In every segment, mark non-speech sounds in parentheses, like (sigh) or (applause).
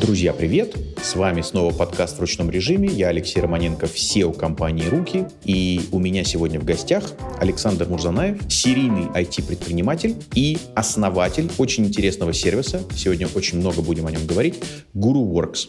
Друзья, привет! С вами снова подкаст в ручном режиме. Я Алексей Романенко, SEO компании «Руки». И у меня сегодня в гостях Александр Мурзанаев, серийный IT-предприниматель и основатель очень интересного сервиса. Сегодня очень много будем о нем говорить. Guru Works.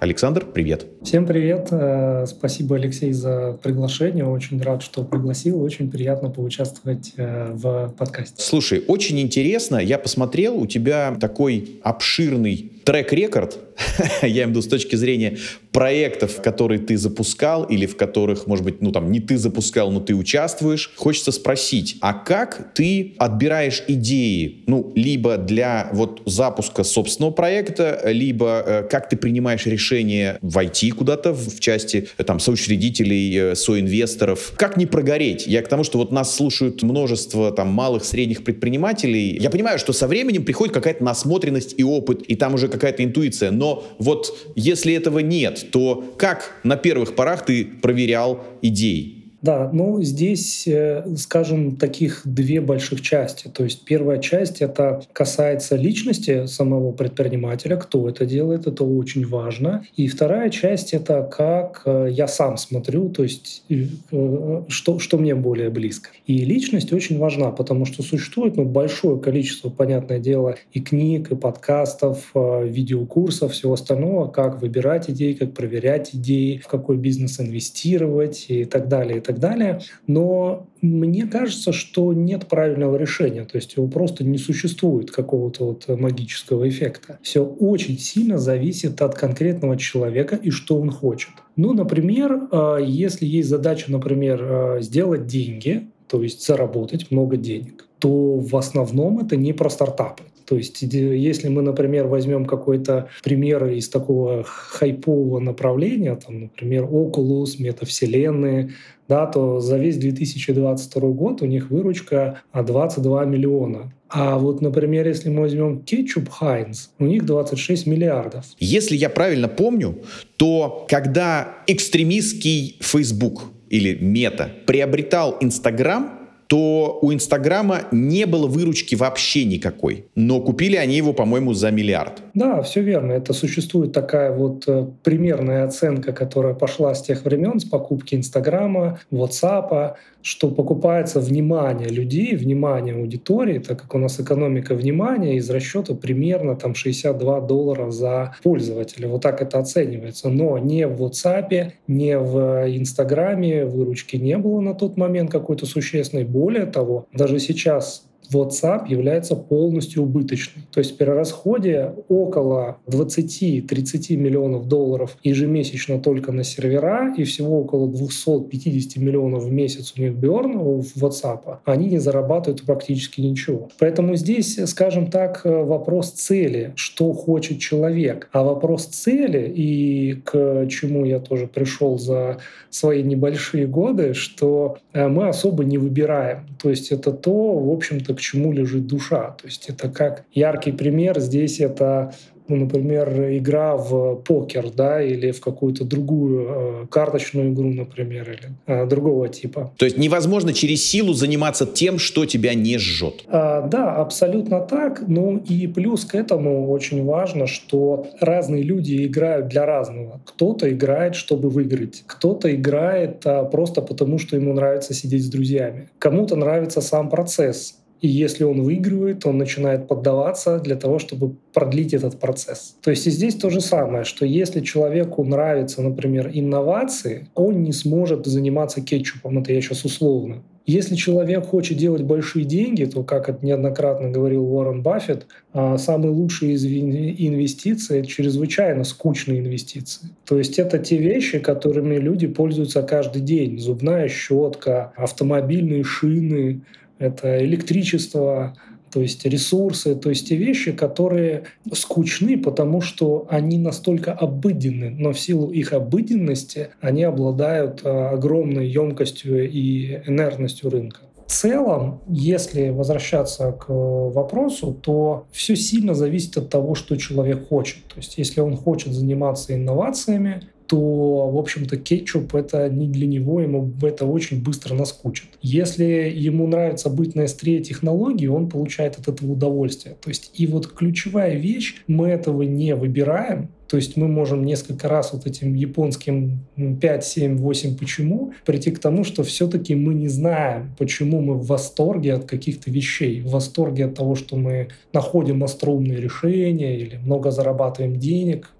Александр, привет. Всем привет. Э, спасибо, Алексей, за приглашение. Очень рад, что пригласил. Очень приятно поучаствовать э, в подкасте. Слушай, очень интересно. Я посмотрел, у тебя такой обширный трек-рекорд, (laughs) я имею в виду с точки зрения проектов, которые ты запускал или в которых, может быть, ну там не ты запускал, но ты участвуешь. Хочется спросить, а как ты отбираешь идеи, ну, либо для вот запуска собственного проекта, либо э, как ты принимаешь решение войти куда-то в, в части э, там соучредителей, э, соинвесторов? Как не прогореть? Я к тому, что вот нас слушают множество там малых, средних предпринимателей. Я понимаю, что со временем приходит какая-то насмотренность и опыт, и там уже какая-то интуиция, но вот если этого нет, то как на первых порах ты проверял идеи? Да, ну здесь, э, скажем, таких две больших части. То есть первая часть это касается личности самого предпринимателя, кто это делает, это очень важно. И вторая часть это как э, я сам смотрю, то есть э, что, что мне более близко. И личность очень важна, потому что существует ну, большое количество, понятное дело, и книг, и подкастов, видеокурсов, всего остального, как выбирать идеи, как проверять идеи, в какой бизнес инвестировать и так далее. Так далее. Но мне кажется, что нет правильного решения, то есть его просто не существует какого-то вот магического эффекта. Все очень сильно зависит от конкретного человека и что он хочет. Ну, например, э, если есть задача, например, э, сделать деньги, то есть заработать много денег, то в основном это не про стартапы. То есть если мы, например, возьмем какой-то пример из такого хайпового направления, там, например, Oculus, метавселенные, да, то за весь 2022 год у них выручка 22 миллиона. А вот, например, если мы возьмем кетчуп Хайнс, у них 26 миллиардов. Если я правильно помню, то когда экстремистский Facebook или Мета приобретал Инстаграм, то у Инстаграма не было выручки вообще никакой. Но купили они его, по-моему, за миллиард. Да, все верно. Это существует такая вот э, примерная оценка, которая пошла с тех времен, с покупки Инстаграма, WhatsApp, что покупается внимание людей, внимание аудитории, так как у нас экономика внимания из расчета примерно там 62 доллара за пользователя. Вот так это оценивается. Но не в WhatsApp, не в Инстаграме выручки не было на тот момент какой-то существенной. Более того, даже сейчас WhatsApp является полностью убыточной. То есть при расходе около 20-30 миллионов долларов ежемесячно только на сервера и всего около 250 миллионов в месяц у них берн в WhatsApp, они не зарабатывают практически ничего. Поэтому здесь, скажем так, вопрос цели, что хочет человек. А вопрос цели и к чему я тоже пришел за свои небольшие годы, что э, мы особо не выбираем. То есть это то, в общем-то, к чему лежит душа. То есть это как яркий пример здесь это ну, например, игра в покер, да, или в какую-то другую э, карточную игру, например, или э, другого типа. То есть невозможно через силу заниматься тем, что тебя не жжет. А, да, абсолютно так. Ну и плюс к этому очень важно, что разные люди играют для разного. Кто-то играет, чтобы выиграть, кто-то играет а, просто потому, что ему нравится сидеть с друзьями. Кому-то нравится сам процесс и если он выигрывает, он начинает поддаваться для того, чтобы продлить этот процесс. То есть и здесь то же самое, что если человеку нравятся, например, инновации, он не сможет заниматься кетчупом. Это я сейчас условно. Если человек хочет делать большие деньги, то, как это неоднократно говорил Уоррен Баффет, а, самые лучшие инвестиции — это чрезвычайно скучные инвестиции. То есть это те вещи, которыми люди пользуются каждый день. Зубная щетка, автомобильные шины, это электричество, то есть ресурсы, то есть те вещи, которые скучны, потому что они настолько обыденны, но в силу их обыденности они обладают а, огромной емкостью и инертностью рынка. В целом, если возвращаться к вопросу, то все сильно зависит от того, что человек хочет. То есть если он хочет заниматься инновациями, то, в общем-то, кетчуп — это не для него, ему это очень быстро наскучит. Если ему нравится быть на острие технологии, он получает от этого удовольствие. То есть и вот ключевая вещь, мы этого не выбираем, то есть мы можем несколько раз вот этим японским 5, 7, 8 почему прийти к тому, что все-таки мы не знаем, почему мы в восторге от каких-то вещей, в восторге от того, что мы находим остроумные решения или много зарабатываем денег,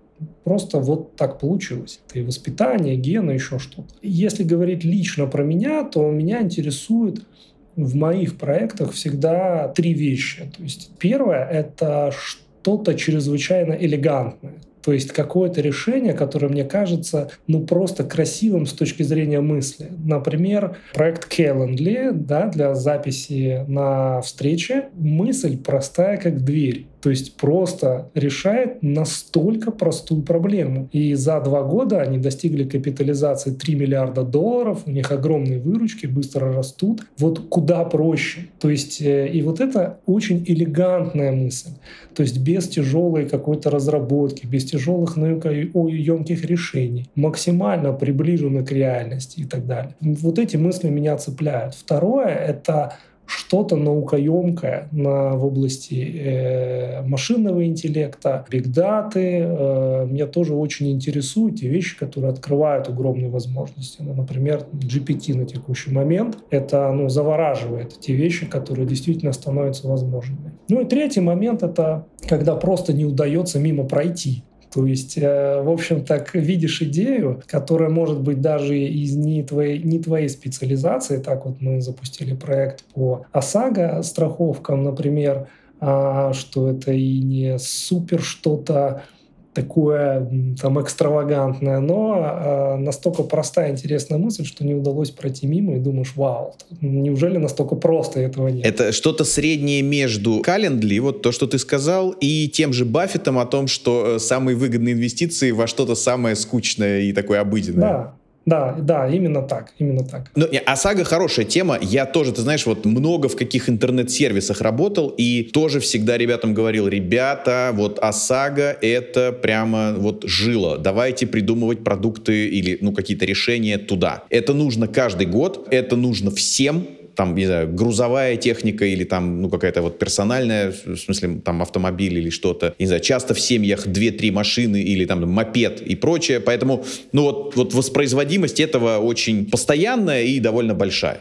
Просто вот так получилось. Это и воспитание, гены, еще что-то. Если говорить лично про меня, то меня интересует в моих проектах всегда три вещи. То есть первое — это что-то чрезвычайно элегантное. То есть какое-то решение, которое мне кажется ну просто красивым с точки зрения мысли. Например, проект Calendly да, для записи на встрече. Мысль простая, как дверь. То есть просто решает настолько простую проблему. И за два года они достигли капитализации 3 миллиарда долларов, у них огромные выручки, быстро растут. Вот куда проще. То есть э, и вот это очень элегантная мысль. То есть без тяжелой какой-то разработки, без тяжелых емких решений, максимально приближены к реальности и так далее. Вот эти мысли меня цепляют. Второе — это что-то наукоемкое на, в области э, машинного интеллекта, бигдаты. Э, меня тоже очень интересуют те вещи, которые открывают огромные возможности. Ну, например, GPT на текущий момент. Это ну, завораживает те вещи, которые действительно становятся возможными. Ну и третий момент — это когда просто не удается мимо пройти. То есть, э, в общем, так видишь идею, которая может быть даже из не твоей, не твоей специализации. Так вот мы запустили проект по ОСАГО страховкам, например, а, что это и не супер что-то такое там экстравагантное, но э, настолько простая, интересная мысль, что не удалось пройти мимо, и думаешь, вау, неужели настолько просто этого нет? Это что-то среднее между Календли, вот то, что ты сказал, и тем же Баффетом о том, что э, самые выгодные инвестиции во что-то самое скучное и такое обыденное. Да, да, да, именно так, именно так. Ну, ОСАГО хорошая тема. Я тоже, ты знаешь, вот много в каких интернет-сервисах работал и тоже всегда ребятам говорил, ребята, вот ОСАГО это прямо вот жило. Давайте придумывать продукты или, ну, какие-то решения туда. Это нужно каждый год, это нужно всем, там, не знаю, грузовая техника или там, ну, какая-то вот персональная, в смысле, там, автомобиль или что-то. Не знаю, часто в семьях 2-3 машины или там мопед и прочее. Поэтому, ну, вот, вот воспроизводимость этого очень постоянная и довольно большая.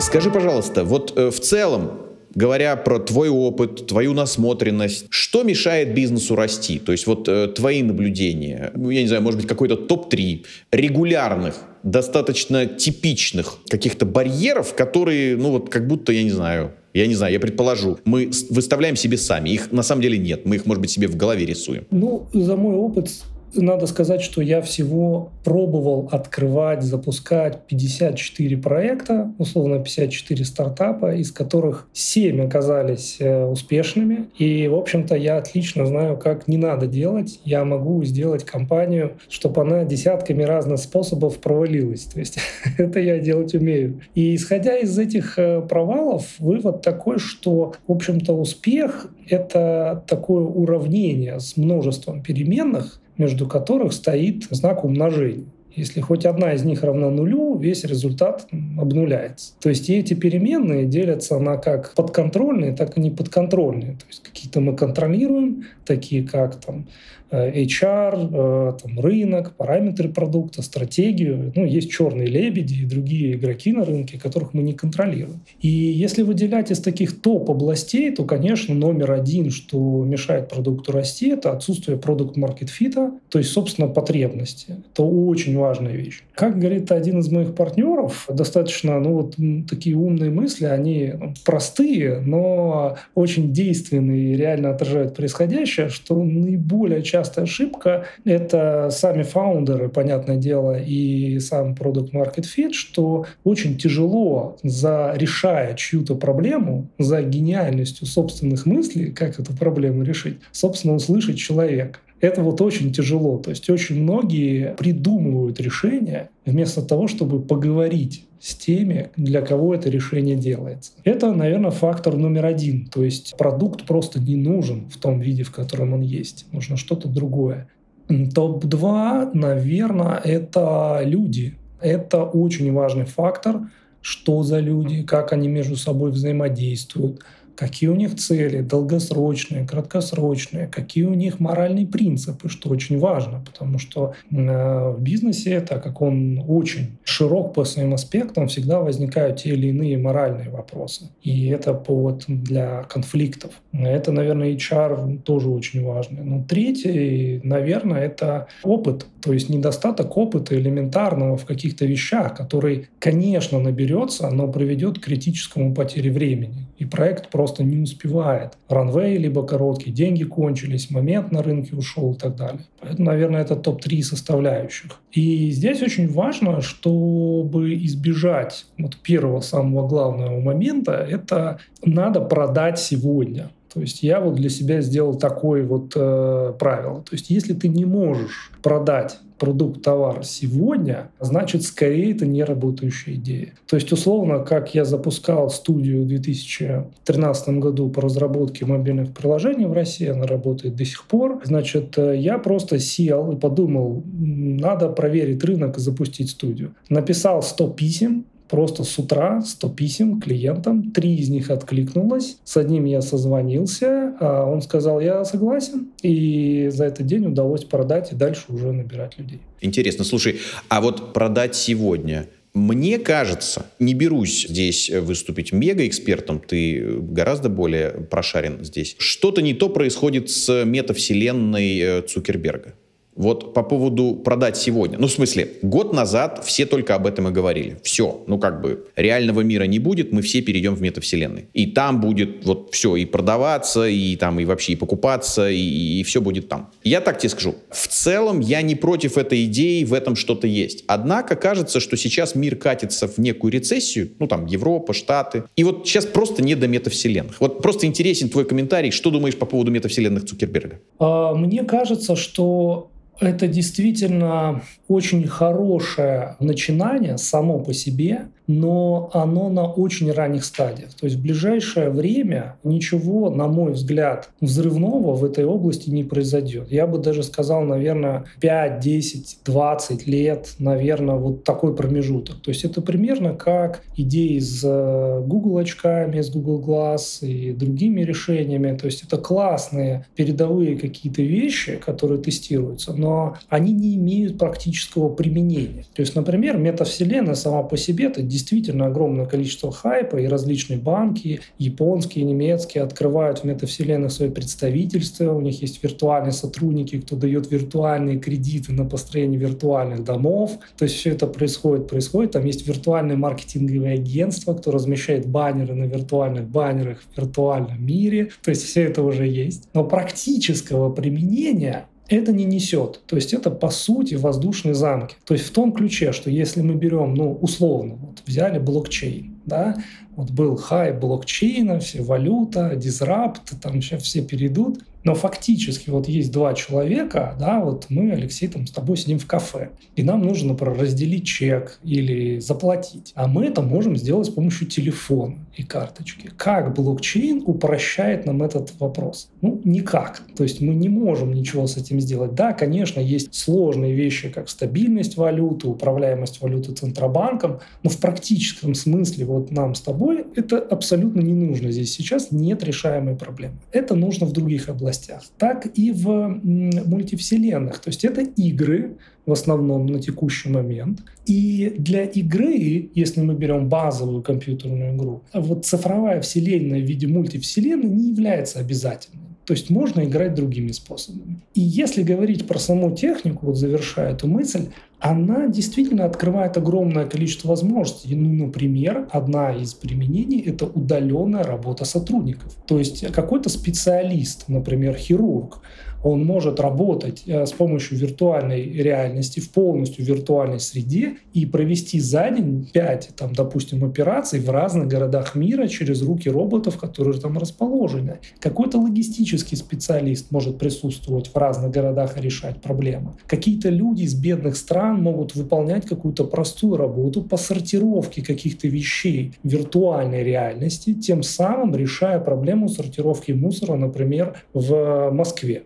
Скажи, пожалуйста, вот э, в целом говоря про твой опыт, твою насмотренность, что мешает бизнесу расти? То есть вот э, твои наблюдения, ну, я не знаю, может быть, какой-то топ-3 регулярных, достаточно типичных каких-то барьеров, которые, ну вот как будто, я не знаю, я не знаю, я предположу, мы выставляем себе сами. Их на самом деле нет. Мы их, может быть, себе в голове рисуем. Ну, за мой опыт надо сказать, что я всего пробовал открывать, запускать 54 проекта, условно 54 стартапа, из которых 7 оказались э, успешными. И, в общем-то, я отлично знаю, как не надо делать. Я могу сделать компанию, чтобы она десятками разных способов провалилась. То есть (laughs) это я делать умею. И исходя из этих э, провалов, вывод такой, что, в общем-то, успех — это такое уравнение с множеством переменных, между которых стоит знак умножения. Если хоть одна из них равна нулю, весь результат обнуляется. То есть эти переменные делятся на как подконтрольные, так и неподконтрольные. То есть какие-то мы контролируем, такие как там HR, э, там, рынок, параметры продукта, стратегию. Ну, есть черные лебеди и другие игроки на рынке, которых мы не контролируем. И если выделять из таких топ-областей, то, конечно, номер один, что мешает продукту расти, это отсутствие продукт-маркет-фита, то есть, собственно, потребности. Это очень важная вещь. Как говорит один из моих партнеров, достаточно, ну, вот такие умные мысли, они ну, простые, но очень действенные и реально отражают происходящее, что наиболее часто частая ошибка — это сами фаундеры, понятное дело, и сам Product Market Fit, что очень тяжело, за решая чью-то проблему, за гениальностью собственных мыслей, как эту проблему решить, собственно, услышать человека. Это вот очень тяжело. То есть очень многие придумывают решения вместо того, чтобы поговорить с теми, для кого это решение делается. Это, наверное, фактор номер один. То есть продукт просто не нужен в том виде, в котором он есть. Нужно что-то другое. Топ-2, наверное, это люди. Это очень важный фактор. Что за люди, как они между собой взаимодействуют, какие у них цели, долгосрочные, краткосрочные, какие у них моральные принципы, что очень важно, потому что э, в бизнесе, так как он очень широк по своим аспектам, всегда возникают те или иные моральные вопросы. И это повод для конфликтов. Это, наверное, HR тоже очень важно. Но третий, наверное, это опыт, то есть недостаток опыта элементарного в каких-то вещах, который, конечно, наберется, но приведет к критическому потере времени. И проект просто просто не успевает. Ранвей либо короткий, деньги кончились, момент на рынке ушел и так далее. Поэтому, наверное, это топ-3 составляющих. И здесь очень важно, чтобы избежать вот первого самого главного момента, это надо продать сегодня. То есть я вот для себя сделал такое вот э, правило. То есть если ты не можешь продать продукт, товар сегодня, значит, скорее это не работающая идея. То есть, условно, как я запускал студию в 2013 году по разработке мобильных приложений в России, она работает до сих пор, значит, э, я просто сел и подумал, надо проверить рынок и запустить студию. Написал 100 писем, просто с утра 100 писем клиентам, три из них откликнулось, с одним я созвонился, а он сказал, я согласен, и за этот день удалось продать и дальше уже набирать людей. Интересно, слушай, а вот продать сегодня, мне кажется, не берусь здесь выступить мега-экспертом, ты гораздо более прошарен здесь. Что-то не то происходит с метавселенной э, Цукерберга. Вот по поводу продать сегодня. Ну, в смысле, год назад все только об этом и говорили. Все, ну как бы реального мира не будет, мы все перейдем в метавселенной. И там будет вот все, и продаваться, и там, и вообще и покупаться, и, и все будет там. Я так тебе скажу. В целом я не против этой идеи, в этом что-то есть. Однако кажется, что сейчас мир катится в некую рецессию, ну там Европа, Штаты. И вот сейчас просто не до метавселенных. Вот просто интересен твой комментарий. Что думаешь по поводу метавселенных Цукерберга? А, мне кажется, что это действительно очень хорошее начинание само по себе, но оно на очень ранних стадиях. То есть в ближайшее время ничего, на мой взгляд, взрывного в этой области не произойдет. Я бы даже сказал, наверное, 5, 10, 20 лет, наверное, вот такой промежуток. То есть это примерно как идеи с э, Google очками, с Google Glass и другими решениями. То есть это классные передовые какие-то вещи, которые тестируются, но они не имеют практического применения. То есть, например, метавселенная сама по себе — это действительно огромное количество хайпа, и различные банки, японские, немецкие, открывают в метавселенных свои представительства, у них есть виртуальные сотрудники, кто дает виртуальные кредиты на построение виртуальных домов. То есть все это происходит, происходит. Там есть виртуальные маркетинговые агентства, кто размещает баннеры на виртуальных баннерах в виртуальном мире. То есть все это уже есть. Но практического применения это не несет. То есть это по сути воздушные замки. То есть в том ключе, что если мы берем, ну условно, вот взяли блокчейн, да, вот был хай блокчейна, все валюта, дизрапт, там сейчас все перейдут. Но фактически вот есть два человека, да, вот мы, Алексей, там с тобой сидим в кафе, и нам нужно, например, разделить чек или заплатить. А мы это можем сделать с помощью телефона и карточки. Как блокчейн упрощает нам этот вопрос? Ну, никак. То есть мы не можем ничего с этим сделать. Да, конечно, есть сложные вещи, как стабильность валюты, управляемость валюты Центробанком, но в практическом смысле вот нам с тобой это абсолютно не нужно. Здесь сейчас нет решаемой проблемы. Это нужно в других областях. Так и в мультивселенных. То есть это игры, в основном на текущий момент. И для игры, если мы берем базовую компьютерную игру, вот цифровая вселенная в виде мультивселенной не является обязательной. То есть можно играть другими способами. И если говорить про саму технику, вот завершая эту мысль, она действительно открывает огромное количество возможностей. Ну, например, одна из применений — это удаленная работа сотрудников. То есть какой-то специалист, например, хирург, он может работать э, с помощью виртуальной реальности в полностью виртуальной среде и провести за день 5, там, допустим, операций в разных городах мира через руки роботов, которые там расположены. Какой-то логистический специалист может присутствовать в разных городах и решать проблемы. Какие-то люди из бедных стран могут выполнять какую-то простую работу по сортировке каких-то вещей в виртуальной реальности, тем самым решая проблему сортировки мусора, например, в Москве.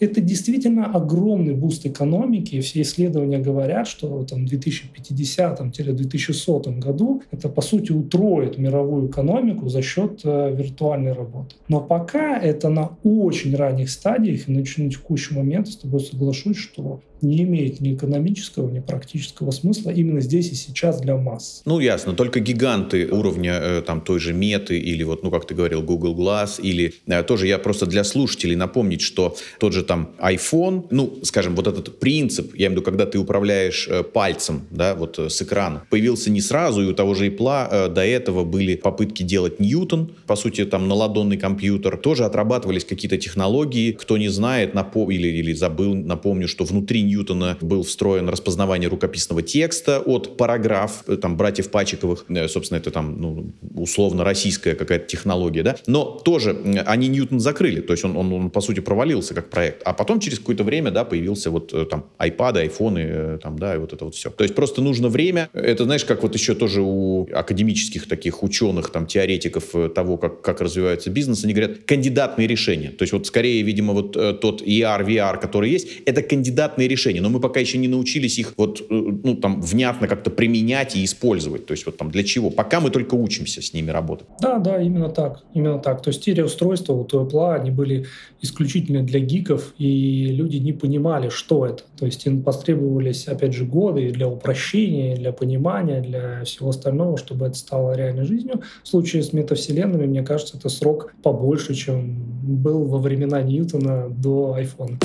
Это действительно огромный boost экономики. Все исследования говорят, что в 2050-2100 году это, по сути, утроит мировую экономику за счет э, виртуальной работы. Но пока это на очень ранних стадиях, и на текущий момент с тобой соглашусь, что не имеет ни экономического, ни практического смысла именно здесь и сейчас для масс. Ну, ясно. Только гиганты уровня э, там той же Меты или вот, ну, как ты говорил, Google Glass или э, тоже я просто для слушателей напомнить, что тот же там iPhone, ну, скажем, вот этот принцип, я имею в виду, когда ты управляешь э, пальцем, да, вот с экрана, появился не сразу, и у того же Apple до этого были попытки делать Ньютон, по сути, там, на ладонный компьютер, тоже отрабатывались какие-то технологии, кто не знает, напом... или, или забыл, напомню, что внутри Ньютона был встроен распознавание рукописного текста от параграф, э, там, братьев Пачиковых, э, собственно, это там, ну, условно российская какая-то технология, да, но тоже они Ньютон закрыли, то есть он, он, он по сути, провалился как проект, а потом через какое-то время, да, появился вот э, там iPad, айфоны, там, да, и вот это вот все. То есть просто нужно время, это, знаешь, как вот еще тоже у академических таких ученых, там, теоретиков того, как, как развивается бизнес, они говорят, кандидатные решения, то есть вот скорее, видимо, вот тот ER, VR, который есть, это кандидатные решения, решения, но мы пока еще не научились их вот, э, ну, там, внятно как-то применять и использовать. То есть вот там для чего? Пока мы только учимся с ними работать. Да, да, именно так. Именно так. То есть стереоустройства у Apple, они были исключительно для гиков, и люди не понимали, что это. То есть им потребовались, опять же, годы для упрощения, для понимания, для всего остального, чтобы это стало реальной жизнью. В случае с метавселенными, мне кажется, это срок побольше, чем был во времена Ньютона до iPhone.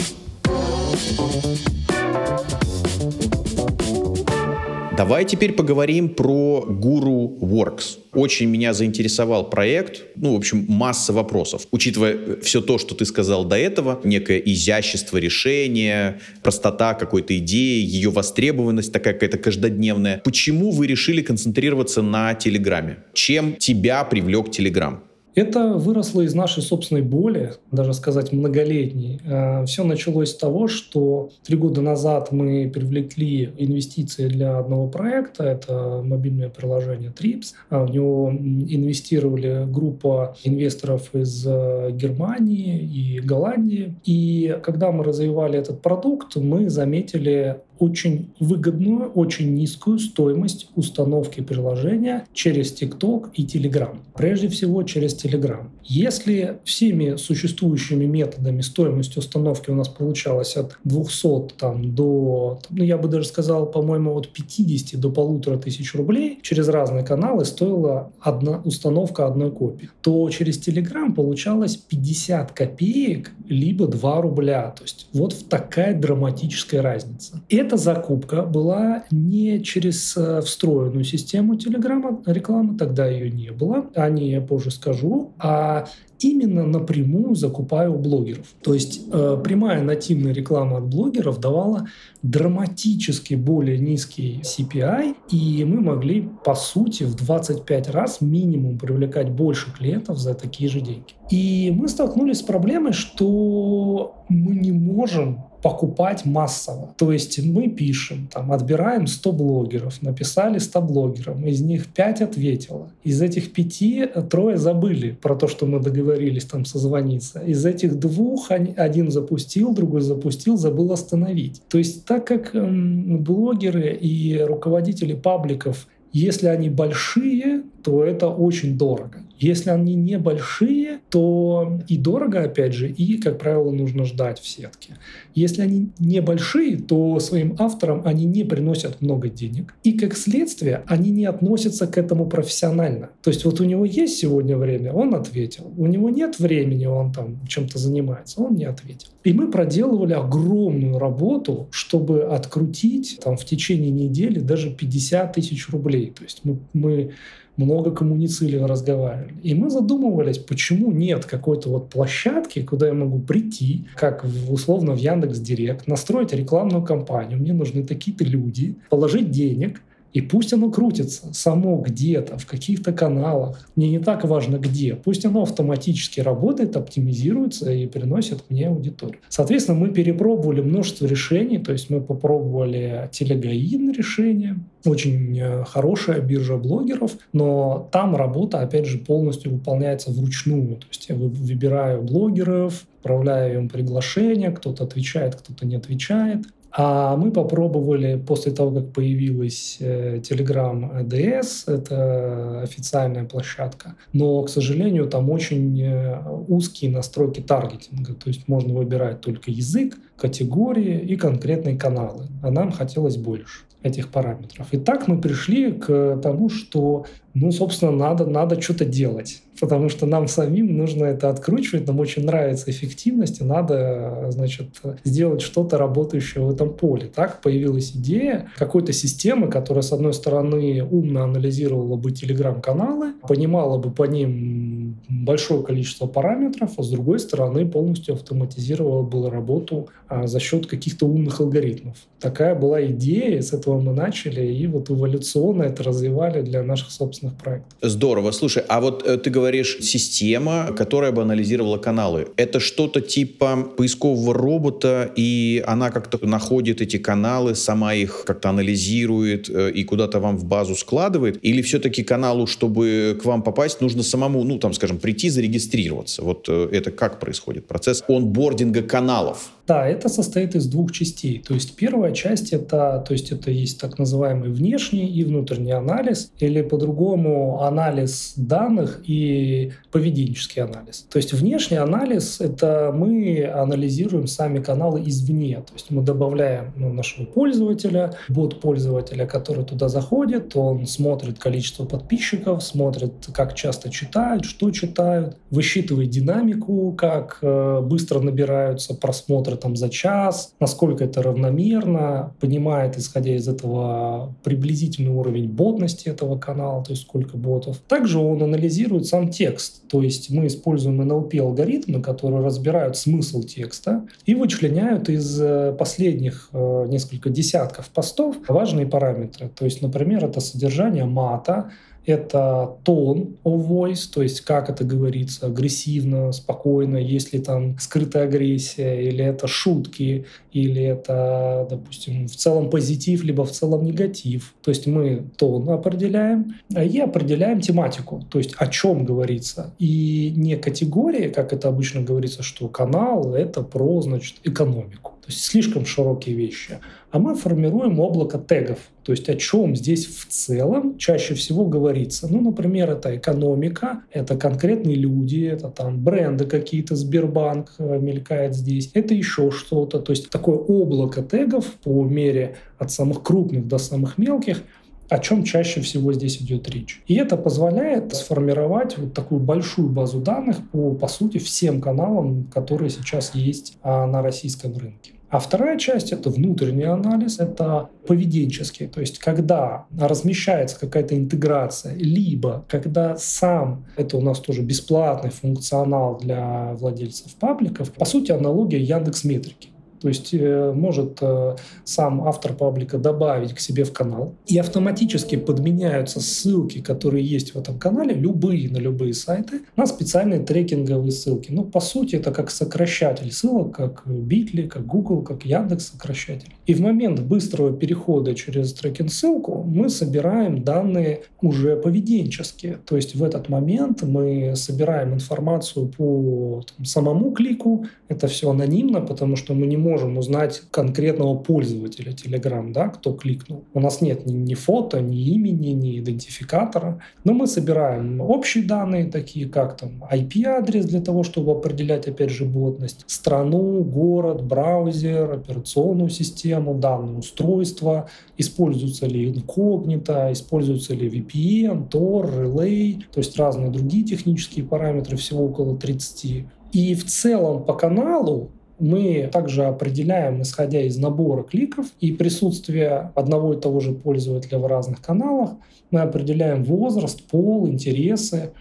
Давай теперь поговорим про Guru Works. Очень меня заинтересовал проект. Ну, в общем, масса вопросов. Учитывая все то, что ты сказал до этого, некое изящество решения, простота какой-то идеи, ее востребованность такая какая-то каждодневная. Почему вы решили концентрироваться на Телеграме? Чем тебя привлек Телеграм? Это выросло из нашей собственной боли, даже сказать многолетней. Э, Все началось с того, что три года назад мы привлекли инвестиции для одного проекта, это мобильное приложение Trips. А в него инвестировали группа инвесторов из э, Германии и Голландии. И когда мы развивали этот продукт, мы заметили очень выгодную, очень низкую стоимость установки приложения через TikTok и Telegram. Прежде всего через Telegram. Если всеми существующими методами стоимость установки у нас получалась от 200 там, до, ну я бы даже сказал, по-моему, от 50 до полутора тысяч рублей через разные каналы стоила одна установка одной копии, то через Telegram получалось 50 копеек либо 2 рубля. То есть вот такая драматическая разница. Эта закупка была не через э, встроенную систему Телеграма, рекламы тогда ее не было, о ней я позже скажу, а именно напрямую закупаю у блогеров. То есть э, прямая нативная реклама от блогеров давала драматически более низкий CPI, и мы могли, по сути, в 25 раз минимум привлекать больше клиентов за такие же деньги. И мы столкнулись с проблемой, что мы не можем покупать массово. То есть мы пишем, там, отбираем 100 блогеров, написали 100 блогерам, из них 5 ответило. Из этих 5 трое забыли про то, что мы договорились там созвониться. Из этих двух один запустил, другой запустил, забыл остановить. То есть так как эм, блогеры и руководители пабликов если они большие, то это очень дорого. Если они небольшие, то и дорого, опять же, и, как правило, нужно ждать в сетке. Если они небольшие, то своим авторам они не приносят много денег. И, как следствие, они не относятся к этому профессионально. То есть вот у него есть сегодня время, он ответил. У него нет времени, он там чем-то занимается, он не ответил. И мы проделывали огромную работу, чтобы открутить там в течение недели даже 50 тысяч рублей. То есть мы, мы много коммуницировали, разговаривали. И мы задумывались, почему нет какой-то вот площадки, куда я могу прийти, как условно в Яндекс Директ, настроить рекламную кампанию. Мне нужны такие-то люди, положить денег, и пусть оно крутится само где-то, в каких-то каналах. Мне не так важно где. Пусть оно автоматически работает, оптимизируется и приносит мне аудиторию. Соответственно, мы перепробовали множество решений. То есть мы попробовали телегаин решение, очень э, хорошая биржа блогеров, но там работа, опять же, полностью выполняется вручную. То есть я выбираю блогеров, отправляю им приглашение, кто-то отвечает, кто-то не отвечает. А мы попробовали после того, как появилась э, Telegram DS, это официальная площадка, но, к сожалению, там очень э, узкие настройки таргетинга, то есть можно выбирать только язык, категории и конкретные каналы, а нам хотелось больше этих параметров. И так мы пришли к тому, что, ну, собственно, надо, надо что-то делать потому что нам самим нужно это откручивать, нам очень нравится эффективность, и надо, значит, сделать что-то работающее в этом поле. Так появилась идея какой-то системы, которая, с одной стороны, умно анализировала бы телеграм-каналы, понимала бы по ним большое количество параметров, а с другой стороны, полностью автоматизировала бы работу а, за счет каких-то умных алгоритмов. Такая была идея, с этого мы начали, и вот эволюционно это развивали для наших собственных проектов. Здорово. Слушай, а вот э, ты говоришь, система, которая бы анализировала каналы. Это что-то типа поискового робота, и она как-то находит эти каналы, сама их как-то анализирует э, и куда-то вам в базу складывает? Или все-таки каналу, чтобы к вам попасть, нужно самому, ну, там, скажем, прийти, зарегистрироваться? Вот э, это как происходит? Процесс онбординга каналов? Да, это состоит из двух частей. То есть первая часть это, то есть это есть так называемый внешний и внутренний анализ, или по-другому анализ данных и поведенческий анализ. То есть внешний анализ это мы анализируем сами каналы извне. То есть мы добавляем ну, нашего пользователя, бот пользователя, который туда заходит, он смотрит количество подписчиков, смотрит, как часто читают, что читают, высчитывает динамику, как э, быстро набираются просмотры там за час, насколько это равномерно, понимает, исходя из этого, приблизительный уровень ботности этого канала, то есть сколько ботов. Также он анализирует сам текст, то есть мы используем NLP-алгоритмы, которые разбирают смысл текста и вычленяют из э, последних э, несколько десятков постов важные параметры. То есть, например, это содержание мата, это тон of voice, то есть как это говорится, агрессивно, спокойно, есть ли там скрытая агрессия, или это шутки, или это, допустим, в целом позитив, либо в целом негатив. То есть мы тон определяем и определяем тематику, то есть о чем говорится. И не категории, как это обычно говорится, что канал — это про, значит, экономику. То есть слишком широкие вещи. А мы формируем облако тегов. То есть о чем здесь в целом чаще всего говорится. Ну, например, это экономика, это конкретные люди, это там бренды какие-то, Сбербанк э, мелькает здесь, это еще что-то. То есть такое облако тегов по мере от самых крупных до самых мелких, о чем чаще всего здесь идет речь. И это позволяет сформировать вот такую большую базу данных по, по сути, всем каналам, которые сейчас есть а, на российском рынке. А вторая часть — это внутренний анализ, это поведенческий, то есть когда размещается какая-то интеграция, либо когда сам, это у нас тоже бесплатный функционал для владельцев пабликов, по сути аналогия Яндекс Метрики. То есть э, может э, сам автор паблика добавить к себе в канал, и автоматически подменяются ссылки, которые есть в этом канале, любые на любые сайты, на специальные трекинговые ссылки. Ну, по сути, это как сокращатель ссылок, как Bitly, как Google, как Яндекс сокращатель. И в момент быстрого перехода через трекинг-ссылку мы собираем данные уже поведенческие. То есть в этот момент мы собираем информацию по там, самому клику. Это все анонимно, потому что мы не можем можем узнать конкретного пользователя Telegram, да, кто кликнул. У нас нет ни, ни фото, ни имени, ни идентификатора, но мы собираем общие данные, такие как там IP-адрес для того, чтобы определять, опять же, ботность, страну, город, браузер, операционную систему, данные устройства, используется ли инкогнито, используется ли VPN, Tor, Relay, то есть разные другие технические параметры, всего около 30. И в целом по каналу Мы также определяем, исходя из набора кликов и присутствия одного и того же пользователя в разных каналах, мы определяем возраст, пол, интересы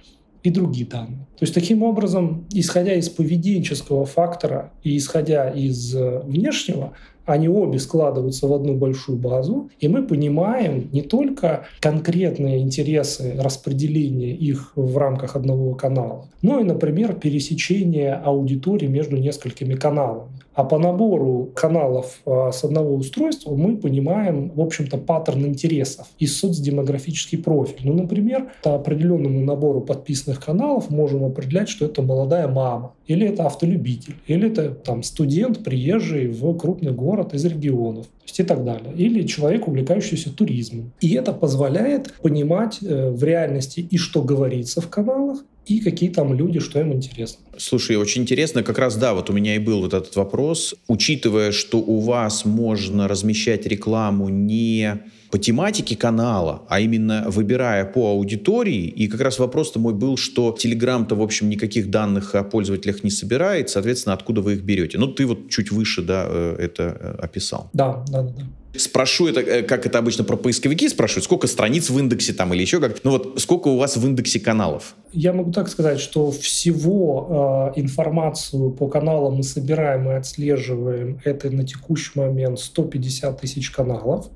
и другие данные. То есть таким образом, исходя из поведенческого фактора и исходя из э, внешнего, они обе складываются в одну большую базу, и мы понимаем не только конкретные интересы распределения их в рамках одного канала, но и, например, пересечение аудитории между несколькими каналами. А по набору каналов а, с одного устройства мы понимаем, в общем-то, паттерн интересов и соцдемографический профиль. Ну, например, по определенному набору подписанных каналов можем определять, что это молодая мама, или это автолюбитель, или это там студент, приезжий в крупный город из регионов и так далее. Или человек, увлекающийся туризмом. И это позволяет понимать э, в реальности и что говорится в каналах, и какие там люди, что им интересно. Слушай, очень интересно, как раз да, вот у меня и был вот этот вопрос. Учитывая, что у вас можно размещать рекламу не по тематике канала, а именно выбирая по аудитории. И как раз вопрос-то мой был, что Telegram-то, в общем, никаких данных о пользователях не собирает, соответственно, откуда вы их берете? Ну, ты вот чуть выше, да, э, это э, описал. Да, да, да. да. Спрошу это, э, как это обычно про поисковики спрашивают, сколько страниц в индексе там или еще как. Ну вот сколько у вас в индексе каналов? Я могу так сказать, что всего э, информацию по каналам мы собираем и отслеживаем. Это на текущий момент 150 тысяч каналов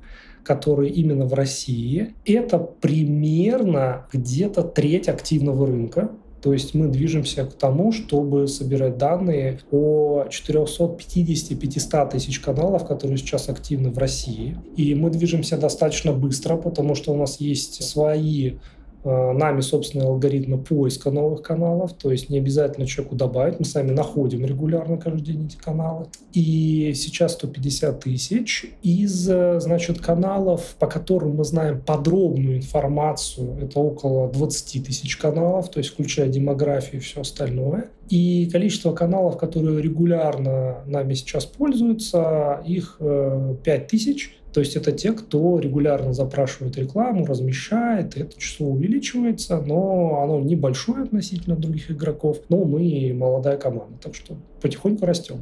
которые именно в России. Это примерно где-то треть активного рынка. То есть мы движемся к тому, чтобы собирать данные о 450-500 тысяч каналов, которые сейчас активны в России. И мы движемся достаточно быстро, потому что у нас есть свои нами собственные алгоритмы поиска новых каналов, то есть не обязательно человеку добавить, мы сами находим регулярно каждый день эти каналы. И сейчас 150 тысяч из, э, значит, каналов, по которым мы знаем подробную информацию, это около 20 тысяч каналов, то есть включая демографию и все остальное. И количество каналов, которые регулярно нами сейчас пользуются, их 5 э, тысяч. То есть это те, кто регулярно запрашивает рекламу, размещает, и это число увеличивается, но оно небольшое относительно других игроков, но мы молодая команда, так что потихоньку растем.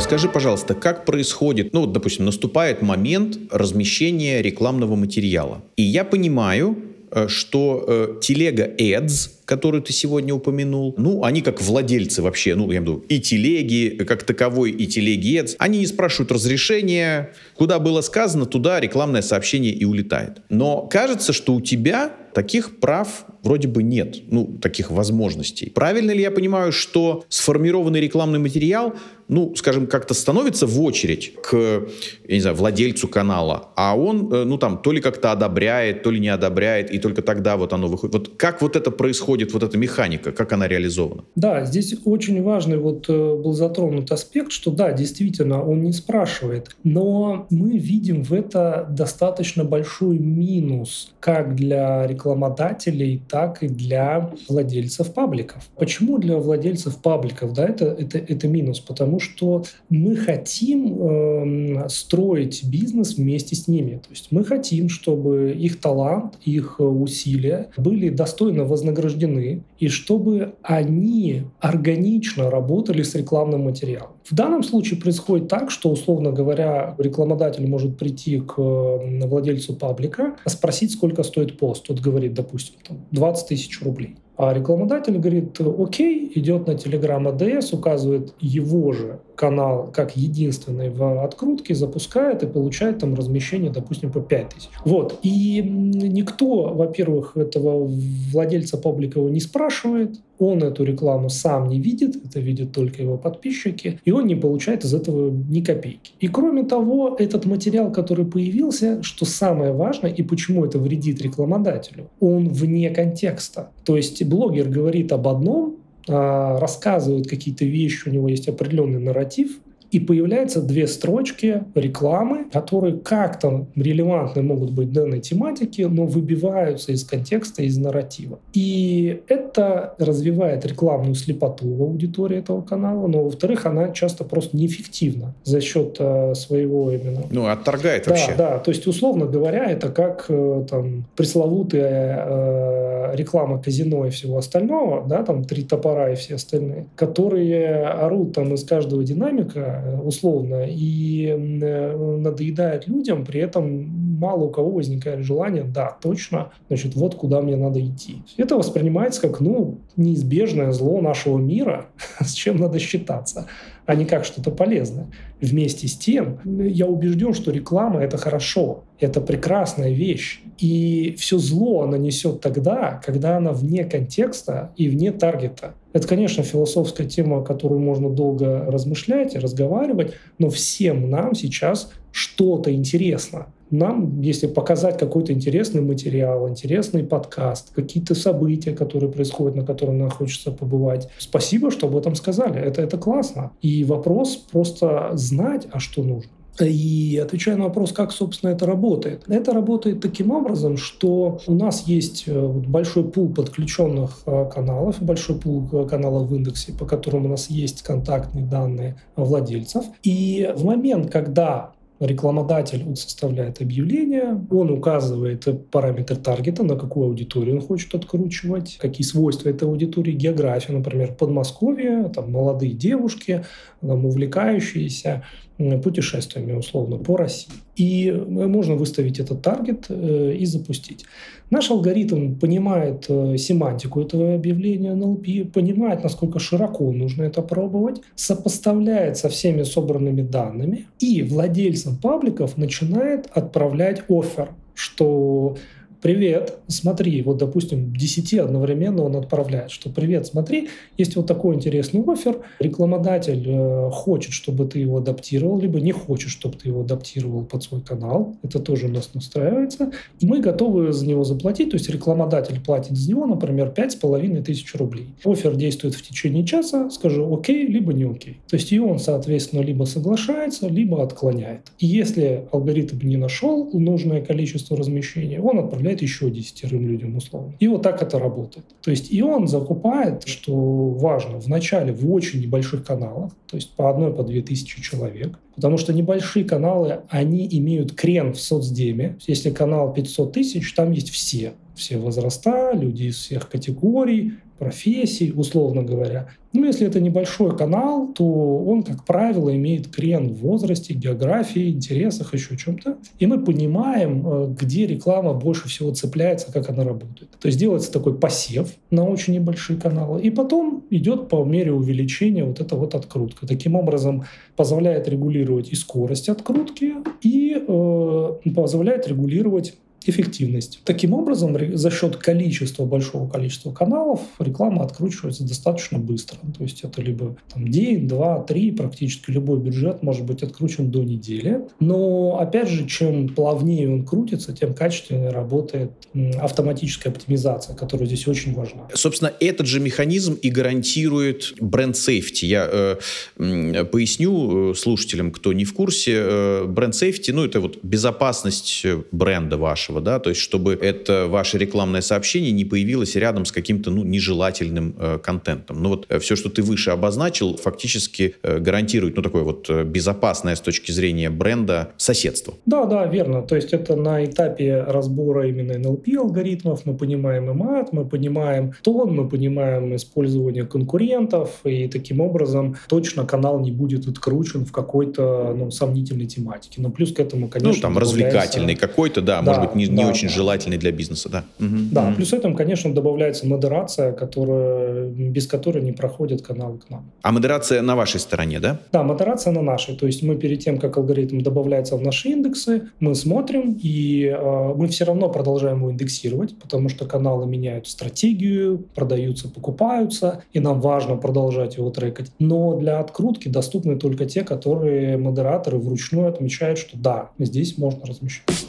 Скажи, пожалуйста, как происходит, ну, вот, допустим, наступает момент размещения рекламного материала. И я понимаю, что э, телега Ads, которую ты сегодня упомянул, ну, они как владельцы вообще, ну, я имею в виду, и телеги, как таковой, и телеги Ads, они не спрашивают разрешения, куда было сказано, туда рекламное сообщение и улетает. Но кажется, что у тебя таких прав вроде бы нет, ну, таких возможностей. Правильно ли я понимаю, что сформированный рекламный материал, ну, скажем, как-то становится в очередь к, я не знаю, владельцу канала, а он, э, ну, там, то ли как-то одобряет, то ли не одобряет, и только тогда вот оно выходит. Вот как вот это происходит, вот эта механика, как она реализована? Да, здесь очень важный вот э, был затронут аспект, что да, действительно, он не спрашивает, но мы видим в это достаточно большой минус как для рекламодателей, так и для владельцев пабликов. Почему для владельцев пабликов? Да, это, это, это минус, потому что мы хотим э, строить бизнес вместе с ними. То есть мы хотим, чтобы их талант, их усилия были достойно вознаграждены, и чтобы они органично работали с рекламным материалом. В данном случае происходит так, что, условно говоря, рекламодатель может прийти к владельцу паблика, спросить, сколько стоит пост. Тот говорит, допустим, 20 тысяч рублей. А рекламодатель говорит, окей, идет на Telegram ADS, указывает его же канал как единственный в открутке, запускает и получает там размещение, допустим, по 5000. Вот. И никто, во-первых, этого владельца паблика не спрашивает, он эту рекламу сам не видит, это видят только его подписчики, и он не получает из этого ни копейки. И кроме того, этот материал, который появился, что самое важное и почему это вредит рекламодателю, он вне контекста. То есть блогер говорит об одном, а, рассказывает какие-то вещи, у него есть определенный нарратив, И появляются две строчки рекламы, которые как-то релевантны могут быть данной тематике, но выбиваются из контекста, из нарратива. И это развивает рекламную слепоту в аудитории этого канала, но, во-вторых, она часто просто неэффективна за счет э, своего именно... Ну, отторгает да, вообще. Да, то есть, условно говоря, это как э, там пресловутая э, реклама казино и всего остального, да, там три топора и все остальные, которые орут там из каждого динамика, условно, и э, надоедают людям, при этом мало у кого возникает желание, да, точно, значит, вот куда мне надо идти. Это воспринимается как, ну, неизбежное зло нашего мира, (laughs) с чем надо считаться а не как что-то полезное. Вместе с тем, я убежден, что реклама — это хорошо, это прекрасная вещь. И все зло она несет тогда, когда она вне контекста и вне таргета. Это, конечно, философская тема, которую можно долго размышлять и разговаривать, но всем нам сейчас что-то интересно. Нам, если показать какой-то интересный материал, интересный подкаст, какие-то события, которые происходят, на которых нам хочется побывать, спасибо, что об этом сказали. Это, это классно. И вопрос просто знать, а что нужно. И отвечая на вопрос, как, собственно, это работает. Это работает таким образом, что у нас есть э, большой пул подключенных э, каналов, большой пул э, каналов в индексе, по которым у нас есть контактные данные владельцев. И в момент, когда рекламодатель он составляет объявление, он указывает параметры таргета, на какую аудиторию он хочет откручивать, какие свойства этой аудитории, география, например, Подмосковье, там молодые девушки, там, увлекающиеся путешествиями, условно, по России. И можно выставить этот таргет э, и запустить. Наш алгоритм понимает э, семантику этого объявления NLP, понимает, насколько широко нужно это пробовать, сопоставляет со всеми собранными данными, и владельцам пабликов начинает отправлять офер, что привет, смотри, вот, допустим, 10 одновременно он отправляет, что привет, смотри, есть вот такой интересный офер, рекламодатель э, хочет, чтобы ты его адаптировал, либо не хочет, чтобы ты его адаптировал под свой канал, это тоже у нас настраивается, и мы готовы за него заплатить, то есть рекламодатель платит за него, например, 5,5 тысяч рублей. Офер действует в течение часа, скажу окей, либо не окей. То есть и он, соответственно, либо соглашается, либо отклоняет. И если алгоритм не нашел нужное количество размещения, он отправляет отправляет еще десятерым людям условно. И вот так это работает. То есть и он закупает, что важно, в начале в очень небольших каналах, то есть по одной, по две тысячи человек, потому что небольшие каналы, они имеют крен в соцдеме. Если канал 500 тысяч, там есть все все возраста, люди из всех категорий, профессий, условно говоря. Ну, если это небольшой канал, то он, как правило, имеет крен в возрасте, географии, интересах, еще чем-то. И мы понимаем, э, где реклама больше всего цепляется, как она работает. То есть делается такой посев на очень небольшие каналы, и потом идет по мере увеличения вот эта вот открутка. Таким образом, позволяет регулировать и скорость открутки, и э, позволяет регулировать эффективность. Таким образом, за счет количества, большого количества каналов реклама откручивается достаточно быстро. То есть это либо там, день, два, три, практически любой бюджет может быть откручен до недели. Но, опять же, чем плавнее он крутится, тем качественнее работает автоматическая оптимизация, которая здесь очень важна. Собственно, этот же механизм и гарантирует бренд-сейфти. Я э, поясню э, слушателям, кто не в курсе. Э, бренд-сейфти, ну, это вот безопасность бренда вашего вашего, да, то есть чтобы это ваше рекламное сообщение не появилось рядом с каким-то, ну, нежелательным э, контентом. Но вот э, все, что ты выше обозначил, фактически э, гарантирует, ну, такое вот э, безопасное с точки зрения бренда соседство. Да, да, верно. То есть это на этапе разбора именно NLP алгоритмов мы понимаем мат, мы понимаем тон, мы понимаем использование конкурентов, и таким образом точно канал не будет откручен в какой-то ну, сомнительной тематике. Но плюс к этому, конечно, ну, там развлекательный какой-то, да, да, может быть, не не, да, очень да. желательный для бизнеса, да. Угу. Да, угу. плюс этому, конечно, добавляется модерация, которая, без которой не проходят каналы к нам. А модерация на вашей стороне, да? Да, модерация на нашей. То есть мы перед тем, как алгоритм добавляется в наши индексы, мы смотрим, и э, мы все равно продолжаем его индексировать, потому что каналы меняют стратегию, продаются, покупаются, и нам важно продолжать его трекать. Но для открутки доступны только те, которые модераторы вручную отмечают, что да, здесь можно размещать.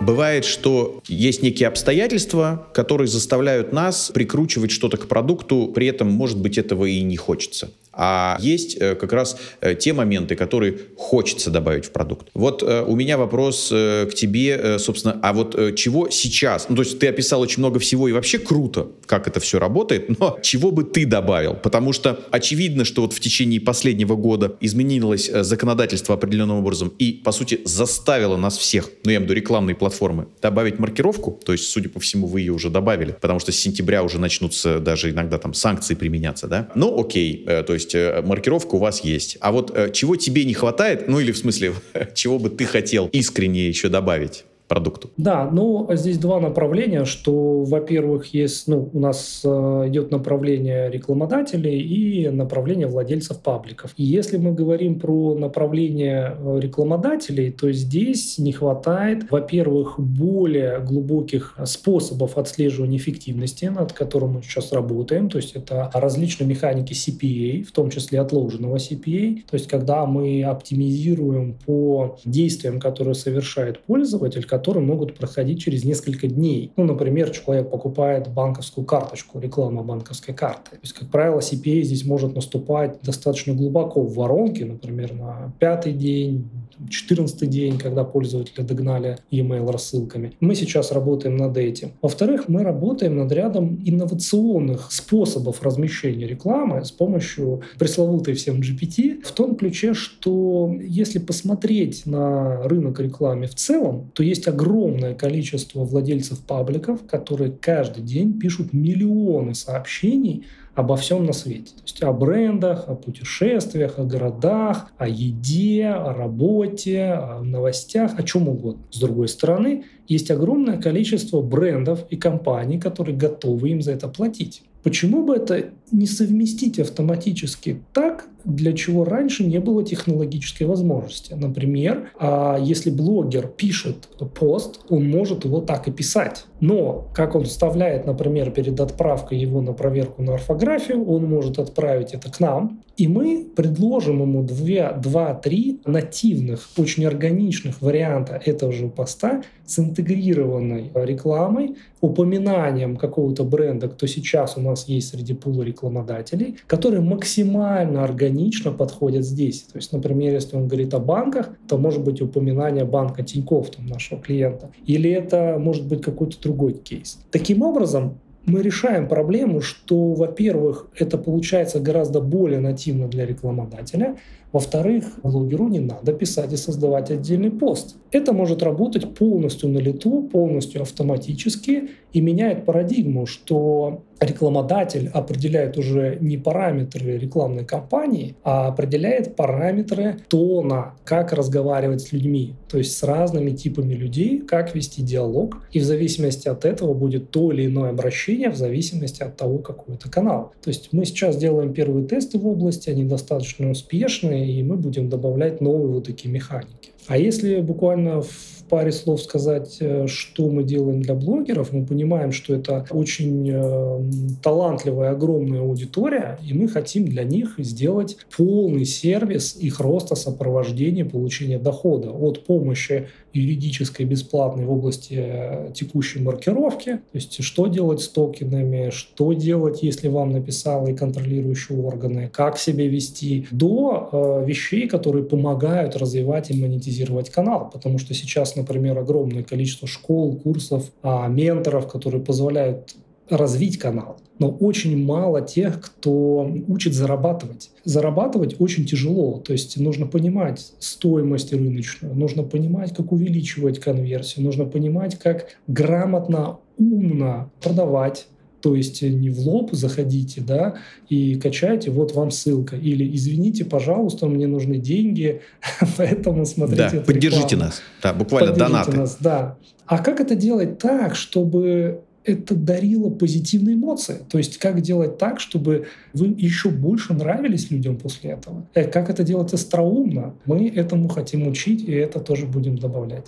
Бывает, что есть некие обстоятельства, которые заставляют нас прикручивать что-то к продукту, при этом, может быть, этого и не хочется. А есть э, как раз э, те моменты, которые хочется добавить в продукт. Вот э, у меня вопрос к тебе, собственно, а вот чего сейчас? Ну, то есть ты описал очень много всего и вообще круто, как это все работает, но (laughs) чего бы ты добавил? Потому что очевидно, что вот в течение последнего года изменилось законодательство определенным образом и, по сути, заставило нас всех, ну, я имею в виду рекламные платформы, добавить маркировку, то есть, судя по всему, вы ее уже добавили, потому что с сентября уже начнутся даже иногда там санкции применяться, да? Ну, окей, то есть есть э, маркировка у вас есть. А вот э, чего тебе не хватает, ну или в смысле, (laughs) чего бы ты хотел искренне еще добавить? Продукту? Да, ну здесь два направления, что, во-первых, есть, ну, у нас э, идет направление рекламодателей и направление владельцев пабликов. И если мы говорим про направление э, рекламодателей, то здесь не хватает, во-первых, более глубоких способов отслеживания эффективности, над которым мы сейчас работаем, то есть это различные механики CPA, в том числе отложенного CPA, то есть когда мы оптимизируем по действиям, которые совершает пользователь, которые могут проходить через несколько дней. Ну, например, человек покупает банковскую карточку, реклама банковской карты. То есть, как правило, CPA здесь может наступать достаточно глубоко в воронке, например, на пятый день, 14 день, когда пользователи догнали e-mail рассылками. Мы сейчас работаем над этим. Во-вторых, мы работаем над рядом инновационных способов размещения рекламы с помощью пресловутой всем GPT, в том ключе, что если посмотреть на рынок рекламы в целом, то есть огромное количество владельцев пабликов, которые каждый день пишут миллионы сообщений обо всем на свете. То есть о брендах, о путешествиях, о городах, о еде, о работе, о новостях, о чем угодно. С другой стороны, есть огромное количество брендов и компаний, которые готовы им за это платить. Почему бы это не совместить автоматически так, для чего раньше не было технологической возможности? Например, а если блогер пишет пост, он может его так и писать. Но как он вставляет, например, перед отправкой его на проверку на орфографию, он может отправить это к нам, и мы предложим ему 2-3 нативных, очень органичных варианта этого же поста с интегрированной рекламой, упоминанием какого-то бренда, кто сейчас у нас есть среди пула рекламодателей, которые максимально органично подходят здесь. То есть, например, если он говорит о банках, то может быть упоминание банка Тинькофф, там, нашего клиента. Или это может быть какой-то другой кейс. Таким образом, мы решаем проблему, что, во-первых, это получается гораздо более нативно для рекламодателя, во-вторых, блогеру не надо писать и создавать отдельный пост. Это может работать полностью на лету, полностью автоматически и меняет парадигму, что рекламодатель определяет уже не параметры рекламной кампании, а определяет параметры тона, как разговаривать с людьми, то есть с разными типами людей, как вести диалог, и в зависимости от этого будет то или иное обращение в зависимости от того, какой это канал. То есть мы сейчас делаем первые тесты в области, они достаточно успешные, и мы будем добавлять новые вот такие механики. А если буквально в паре слов сказать, э, что мы делаем для блогеров. Мы понимаем, что это очень э, талантливая, огромная аудитория, и мы хотим для них сделать полный сервис их роста, сопровождения, получения дохода от помощи юридической бесплатной в области э, текущей маркировки, то есть что делать с токенами, что делать, если вам написали контролирующие органы, как себя вести, до э, вещей, которые помогают развивать и монетизировать канал, потому что сейчас, например, огромное количество школ, курсов, э, менторов, которые позволяют развить канал. Но очень мало тех, кто учит зарабатывать. Зарабатывать очень тяжело. То есть нужно понимать стоимость рыночную, нужно понимать, как увеличивать конверсию, нужно понимать, как грамотно, умно продавать, то есть не в лоб заходите, да, и качайте, вот вам ссылка. Или извините, пожалуйста, мне нужны деньги, (laughs) поэтому смотрите. Да, поддержите рекламу. нас. Да, буквально поддержите донаты. Нас, да. А как это делать так, чтобы это дарило позитивные эмоции. То есть как делать так, чтобы вы еще больше нравились людям после этого. Э, как это делать остроумно, мы этому хотим учить, и это тоже будем добавлять.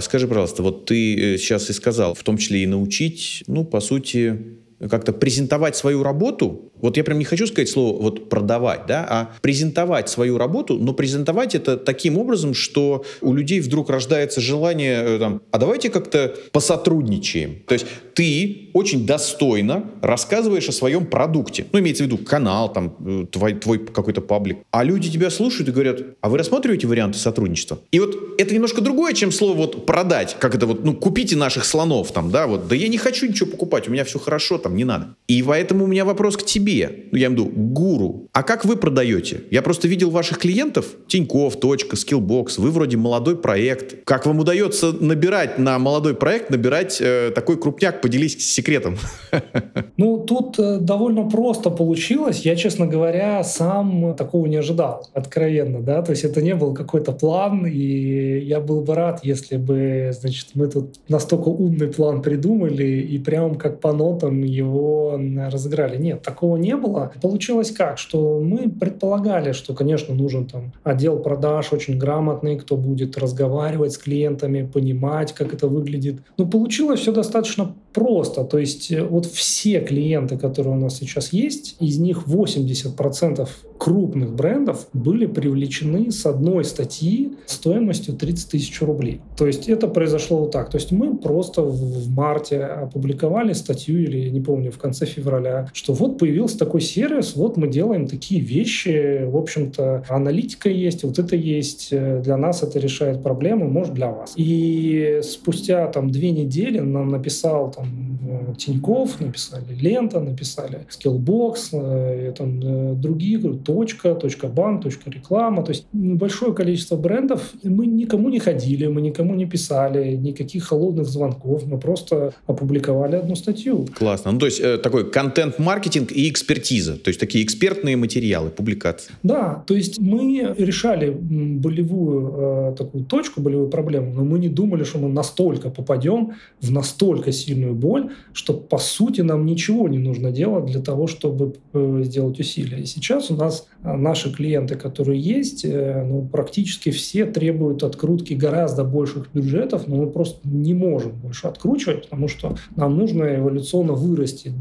Скажи, пожалуйста, вот ты сейчас и сказал, в том числе и научить, ну, по сути, как-то презентовать свою работу, вот я прям не хочу сказать слово вот продавать, да, а презентовать свою работу, но презентовать это таким образом, что у людей вдруг рождается желание, э, там, а давайте как-то посотрудничаем. То есть ты очень достойно рассказываешь о своем продукте. Ну, имеется в виду канал, там, э, твой, твой какой-то паблик. А люди тебя слушают и говорят, а вы рассматриваете варианты сотрудничества? И вот это немножко другое, чем слово вот продать, как это вот, ну, купите наших слонов, там, да, вот, да я не хочу ничего покупать, у меня все хорошо, там, не надо. И поэтому у меня вопрос к тебе, ну, я имею в виду, гуру. А как вы продаете? Я просто видел ваших клиентов, Тиньков, Точка, Skillbox, вы вроде молодой проект. Как вам удается набирать на молодой проект, набирать э, такой крупняк Поделись секретом. (laughs) Ну, тут э, довольно просто получилось. Я, честно говоря, сам такого не ожидал, откровенно, да. То есть это не был какой-то план, и я был бы рад, если бы, значит, мы тут настолько умный план придумали и прям как по нотам его разыграли. Нет, такого не было. Получилось как? Что мы предполагали, что, конечно, нужен там отдел продаж очень грамотный, кто будет разговаривать с клиентами, понимать, как это выглядит. Но получилось все достаточно просто. То есть э, вот все клиенты, которые у нас сейчас есть, из них 80% крупных брендов были привлечены с одной статьи стоимостью 30 тысяч рублей. То есть это произошло вот так. То есть мы просто в марте опубликовали статью, или не помню, в конце февраля, что вот появился такой сервис, вот мы делаем такие вещи, в общем-то, аналитика есть, вот это есть, э, для нас это решает проблемы, может, для вас. И спустя там две недели нам написал там Тиньков, написали Лента, написали Skillbox, э, там другие, точка, точка банк, точка реклама. То есть большое количество брендов. Мы никому не ходили, мы никому не писали, никаких холодных звонков. Мы просто опубликовали одну статью. Классно. Ну, то есть э, такой контент-маркетинг и экспертиза. То есть такие экспертные материалы, публикации. Да, то есть мы решали болевую э, такую точку, болевую проблему, но мы не думали, что мы настолько попадем в настолько сильную боль, что по сути нам ничего не нужно делать для того, чтобы э, сделать усилия. И сейчас у нас Э, наши клиенты, которые есть, э, ну, практически все требуют открутки гораздо больших бюджетов, но мы просто не можем больше откручивать, потому что нам нужно эволюционно вырасти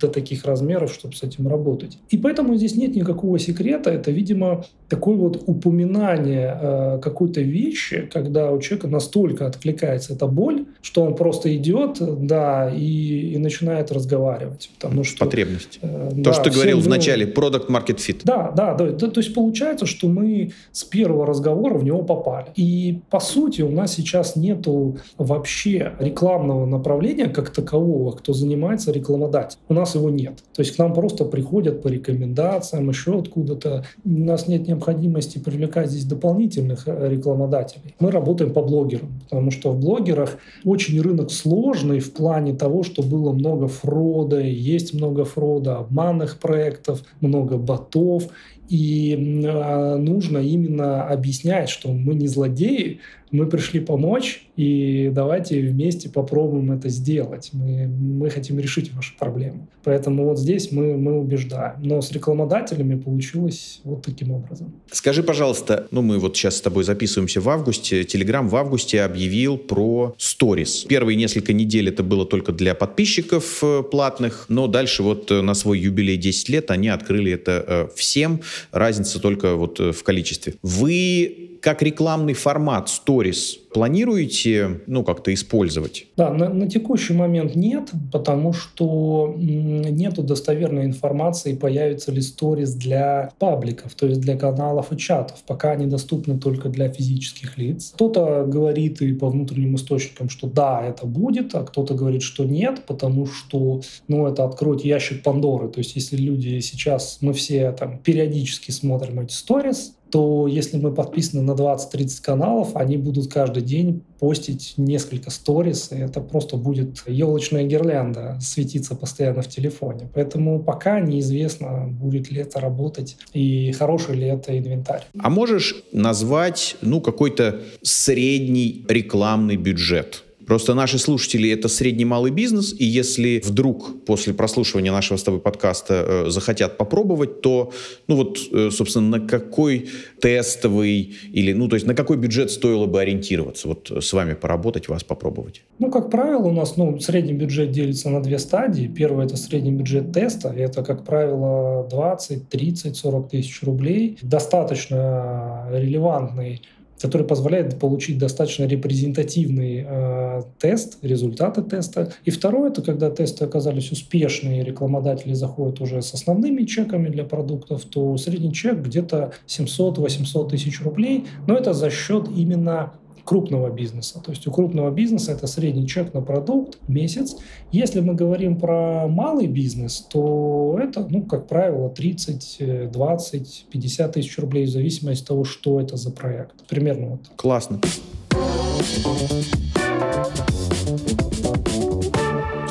до таких размеров, чтобы с этим работать. И поэтому здесь нет никакого секрета. Это, видимо, такое вот упоминание какой-то вещи, когда у человека настолько откликается эта боль, что он просто идет, да, и, и начинает разговаривать. Потому что, Потребность. Э, То, да, что ты говорил в начале, product market fit. Да, да, да, да. То есть получается, что мы с первого разговора в него попали. И по сути у нас сейчас нету вообще рекламного направления как такового, кто занимается рекламодателем. У нас его нет. То есть к нам просто приходят по рекомендациям, еще откуда-то. У нас нет необходимости привлекать здесь дополнительных э, рекламодателей. Мы работаем по блогерам, потому что в блогерах очень рынок сложный в плане того, что было много фрода, есть много фрода, обманных проектов, много ботов. И а, нужно именно объяснять, что мы не злодеи, мы пришли помочь, и давайте вместе попробуем это сделать. Мы, мы хотим решить ваши проблемы. Поэтому вот здесь мы, мы убеждаем. Но с рекламодателями получилось вот таким образом. Скажи, пожалуйста, ну мы вот сейчас с тобой записываемся в августе. Телеграм в августе объявил про сторис. Первые несколько недель это было только для подписчиков э, платных, но дальше вот э, на свой юбилей 10 лет они открыли это э, всем. Разница только вот в количестве. Вы как рекламный формат Stories планируете, ну, как-то использовать? Да, на, на текущий момент нет, потому что нету достоверной информации, появится ли сторис для пабликов, то есть для каналов и чатов. Пока они доступны только для физических лиц. Кто-то говорит и по внутренним источникам, что да, это будет, а кто-то говорит, что нет, потому что, ну, это откроет ящик Пандоры. То есть если люди сейчас, мы все там периодически смотрим эти сторис, то если мы подписаны на 20-30 каналов, они будут каждый день постить несколько сторис, и это просто будет елочная гирлянда светиться постоянно в телефоне. Поэтому пока неизвестно, будет ли это работать и хороший ли это инвентарь. А можешь назвать ну, какой-то средний рекламный бюджет? Просто наши слушатели — это средний малый бизнес, и если вдруг после прослушивания нашего с тобой подкаста э, захотят попробовать, то, ну вот, э, собственно, на какой тестовый или, ну, то есть на какой бюджет стоило бы ориентироваться? Вот с вами поработать, вас попробовать. Ну, как правило, у нас, ну, средний бюджет делится на две стадии. Первое — это средний бюджет теста. Это, как правило, 20, 30, 40 тысяч рублей. Достаточно релевантный который позволяет получить достаточно репрезентативный э, тест, результаты теста. И второе, это когда тесты оказались успешные, рекламодатели заходят уже с основными чеками для продуктов, то средний чек где-то 700-800 тысяч рублей, но это за счет именно крупного бизнеса. То есть у крупного бизнеса это средний чек на продукт месяц. Если мы говорим про малый бизнес, то это, ну, как правило, 30, 20, 50 тысяч рублей в зависимости от того, что это за проект. Примерно вот. Классно.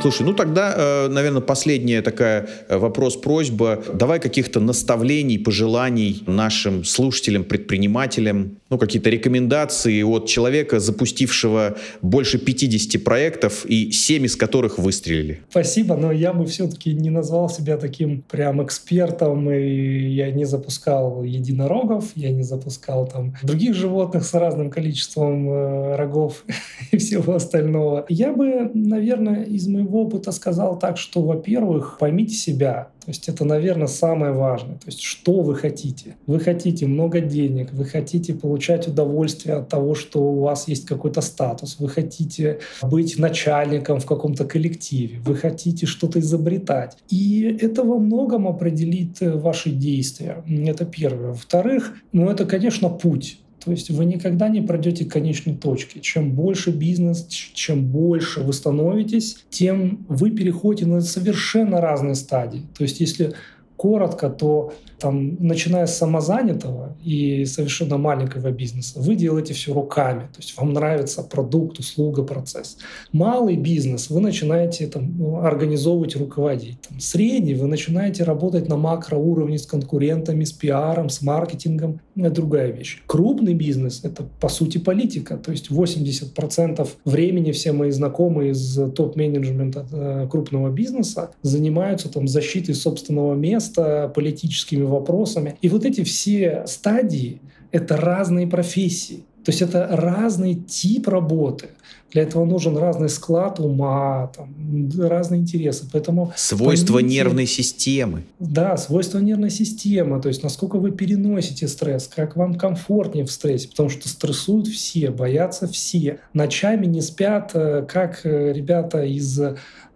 Слушай, ну тогда, э, наверное, последняя такая э, вопрос-просьба. Давай каких-то наставлений, пожеланий нашим слушателям, предпринимателям, ну, какие-то рекомендации от человека, запустившего больше 50 проектов и 7 из которых выстрелили. Спасибо, но я бы все-таки не назвал себя таким прям экспертом, и я не запускал единорогов, я не запускал там других животных с разным количеством э, рогов (laughs) и всего остального. Я бы, наверное, из моего своего опыта сказал так, что, во-первых, поймите себя. То есть это, наверное, самое важное. То есть что вы хотите? Вы хотите много денег, вы хотите получать удовольствие от того, что у вас есть какой-то статус, вы хотите быть начальником в каком-то коллективе, вы хотите что-то изобретать. И это во многом определит э, ваши действия. Это первое. Во-вторых, ну это, конечно, путь. То есть вы никогда не пройдете к конечной точке. Чем больше бизнес, чем больше вы становитесь, тем вы переходите на совершенно разные стадии. То есть если коротко, то там, начиная с самозанятого и совершенно маленького бизнеса, вы делаете все руками. То есть вам нравится продукт, услуга, процесс. Малый бизнес вы начинаете там, ну, организовывать, руководить. Там, средний вы начинаете работать на макроуровне с конкурентами, с пиаром, с маркетингом. Это другая вещь. Крупный бизнес — это, по сути, политика. То есть 80% времени все мои знакомые из топ-менеджмента э, крупного бизнеса занимаются там, защитой собственного места, политическими вопросами. И вот эти все стадии — это разные профессии. То есть это разный тип работы. Для этого нужен разный склад ума, там, разные интересы. Поэтому свойства поймите, нервной системы. Да, свойства нервной системы. То есть насколько вы переносите стресс, как вам комфортнее в стрессе. Потому что стрессуют все, боятся все. Ночами не спят, э, как э, ребята из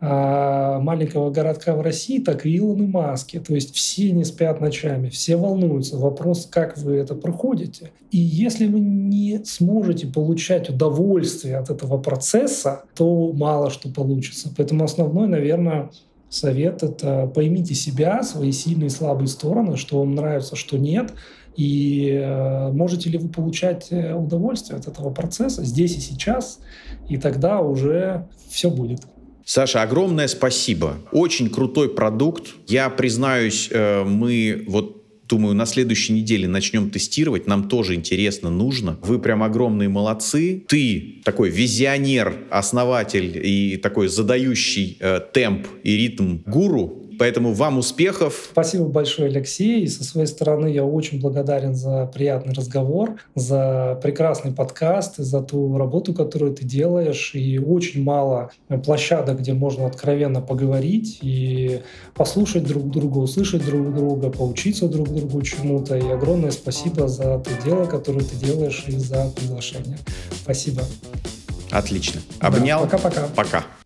маленького городка в России, так и Илон и Маски. То есть все не спят ночами, все волнуются. Вопрос, как вы это проходите. И если вы не сможете получать удовольствие от этого процесса, то мало что получится. Поэтому основной, наверное, совет — это поймите себя, свои сильные и слабые стороны, что вам нравится, что нет, и э, можете ли вы получать э, удовольствие от этого процесса здесь и сейчас, и тогда уже все будет. Саша, огромное спасибо. Очень крутой продукт. Я признаюсь, э, мы вот Думаю, на следующей неделе начнем тестировать. Нам тоже интересно, нужно. Вы прям огромные молодцы. Ты такой визионер, основатель и такой задающий э, темп и ритм гуру. Поэтому вам успехов. Спасибо большое, Алексей. И со своей стороны я очень благодарен за приятный разговор, за прекрасный подкаст, за ту работу, которую ты делаешь. И очень мало площадок, где можно откровенно поговорить и послушать друг друга, услышать друг друга, поучиться друг другу чему-то. И огромное спасибо за то дело, которое ты делаешь, и за приглашение. Спасибо. Отлично. Обнял. Пока-пока. Пока. -пока. Пока.